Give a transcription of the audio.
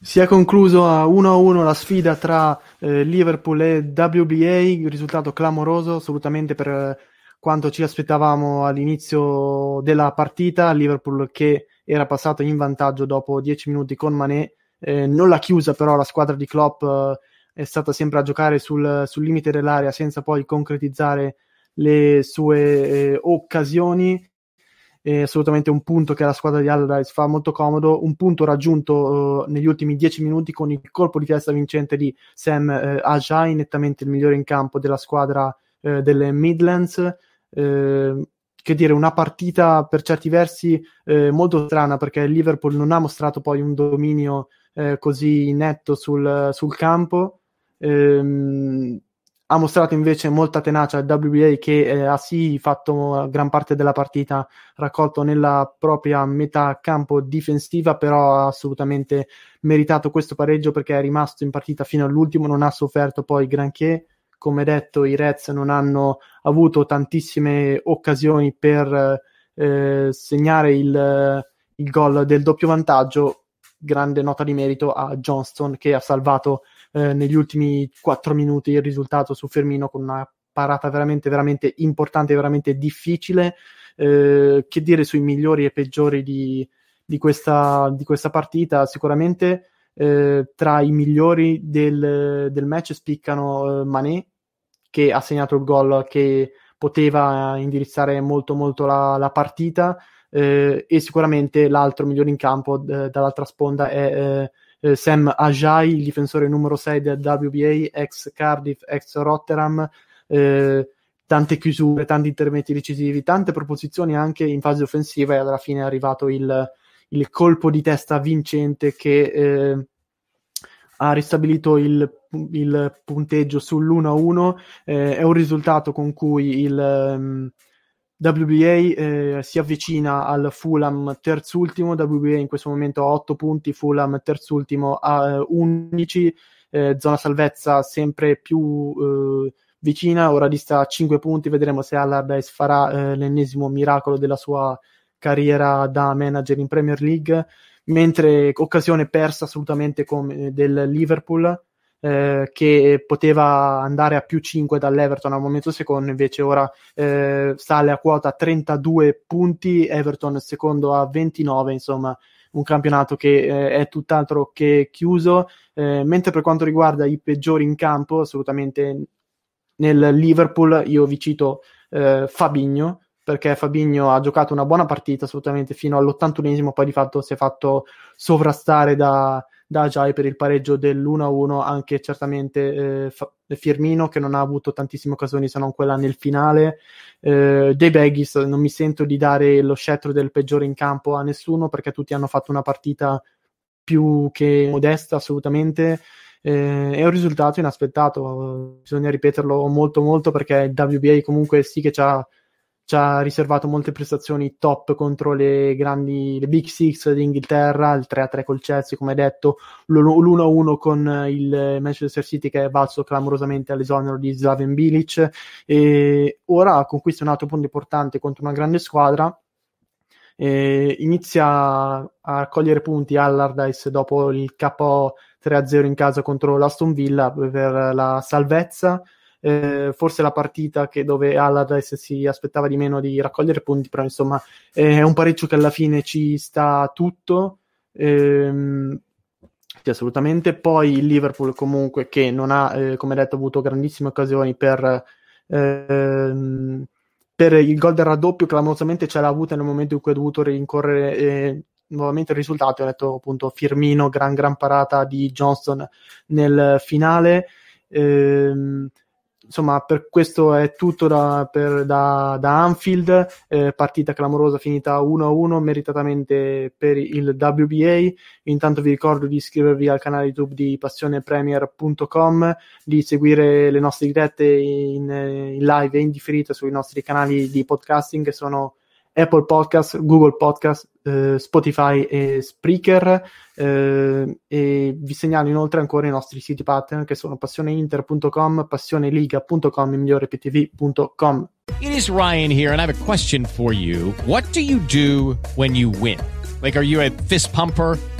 Si è concluso a 1-1 la sfida tra eh, Liverpool e WBA, risultato clamoroso assolutamente per eh, quanto ci aspettavamo all'inizio della partita. Liverpool che era passato in vantaggio dopo 10 minuti con Mané eh, non l'ha chiusa però la squadra di Klopp eh, è stata sempre a giocare sul, sul, limite dell'area senza poi concretizzare le sue eh, occasioni è assolutamente un punto che la squadra di Allardyce fa molto comodo un punto raggiunto uh, negli ultimi dieci minuti con il colpo di testa vincente di Sam uh, Ajay nettamente il migliore in campo della squadra uh, delle Midlands che dire, una partita per certi versi eh, molto strana perché il Liverpool non ha mostrato poi un dominio eh, così netto sul, sul campo. Ehm, ha mostrato invece molta tenacia al WBA che eh, ha sì fatto gran parte della partita raccolto nella propria metà campo difensiva, però ha assolutamente meritato questo pareggio perché è rimasto in partita fino all'ultimo, non ha sofferto poi granché come detto, i Reds non hanno avuto tantissime occasioni per eh, segnare il, il gol del doppio vantaggio. Grande nota di merito a Johnston che ha salvato eh, negli ultimi quattro minuti il risultato su Fermino con una parata veramente, veramente importante, veramente difficile. Eh, che dire sui migliori e peggiori di, di, questa, di questa partita? Sicuramente eh, tra i migliori del, del match spiccano eh, Mané che ha segnato il gol che poteva indirizzare molto molto la, la partita eh, e sicuramente l'altro migliore in campo eh, dall'altra sponda è eh, Sam Ajay, il difensore numero 6 del WBA, ex Cardiff, ex Rotterdam. Eh, tante chiusure, tanti interventi decisivi, tante proposizioni anche in fase offensiva e alla fine è arrivato il, il colpo di testa vincente che eh, ha ristabilito il, il punteggio sull'1-1, eh, è un risultato con cui il ehm, WBA eh, si avvicina al Fulham terzultimo, WBA in questo momento ha 8 punti, Fulham terzultimo a 11, eh, zona salvezza sempre più eh, vicina, ora dista 5 punti, vedremo se Allardyce farà eh, l'ennesimo miracolo della sua carriera da manager in Premier League. Mentre occasione persa assolutamente come del Liverpool eh, che poteva andare a più 5 dall'Everton al momento secondo, invece ora eh, sale a quota 32 punti, Everton secondo a 29, insomma un campionato che eh, è tutt'altro che chiuso, eh, mentre per quanto riguarda i peggiori in campo, assolutamente nel Liverpool io vi cito eh, Fabigno, perché Fabigno ha giocato una buona partita assolutamente fino all'81esimo, poi di fatto si è fatto sovrastare da, da Ajay per il pareggio dell'1-1, anche certamente eh, Firmino che non ha avuto tantissime occasioni se non quella nel finale. Eh, De Beggis non mi sento di dare lo scettro del peggiore in campo a nessuno perché tutti hanno fatto una partita più che modesta assolutamente. Eh, è un risultato inaspettato, bisogna ripeterlo molto molto perché il WBA comunque sì che ci ha ci ha riservato molte prestazioni top contro le grandi, le Big Six d'Inghilterra, il 3-3 col Chelsea, come detto, l'1-1 con il Manchester City che è valso clamorosamente all'esonero di Slaven Bilic. E ora conquista un altro punto importante contro una grande squadra e inizia a raccogliere punti Allardyce dopo il KO 3-0 in casa contro l'Aston Villa per la salvezza eh, forse la partita che, dove Allardyce si aspettava di meno di raccogliere punti, però insomma è un pareggio che alla fine ci sta tutto. Ehm, sì, assolutamente. Poi il Liverpool comunque che non ha, eh, come detto, avuto grandissime occasioni per, ehm, per il gol del raddoppio, clamorosamente ce l'ha avuta nel momento in cui ha dovuto rincorrere eh, nuovamente il risultato. Ho detto appunto Firmino, gran gran parata di Johnston nel finale. Ehm, insomma, per questo è tutto da, per, da, da Anfield, eh, partita clamorosa finita 1-1 meritatamente per il WBA. Intanto vi ricordo di iscrivervi al canale YouTube di passionepremier.com, di seguire le nostre dirette in, in live e in differita sui nostri canali di podcasting che sono Apple Podcast, Google Podcast, eh, Spotify e Spreaker eh, e vi segnalo inoltre ancora i nostri siti partner che sono passioneinter.com, passioneliga.com e miglioreptv.com. It is Ryan here and I have a question for you. What do you do when you win? Like are you a fist pumper?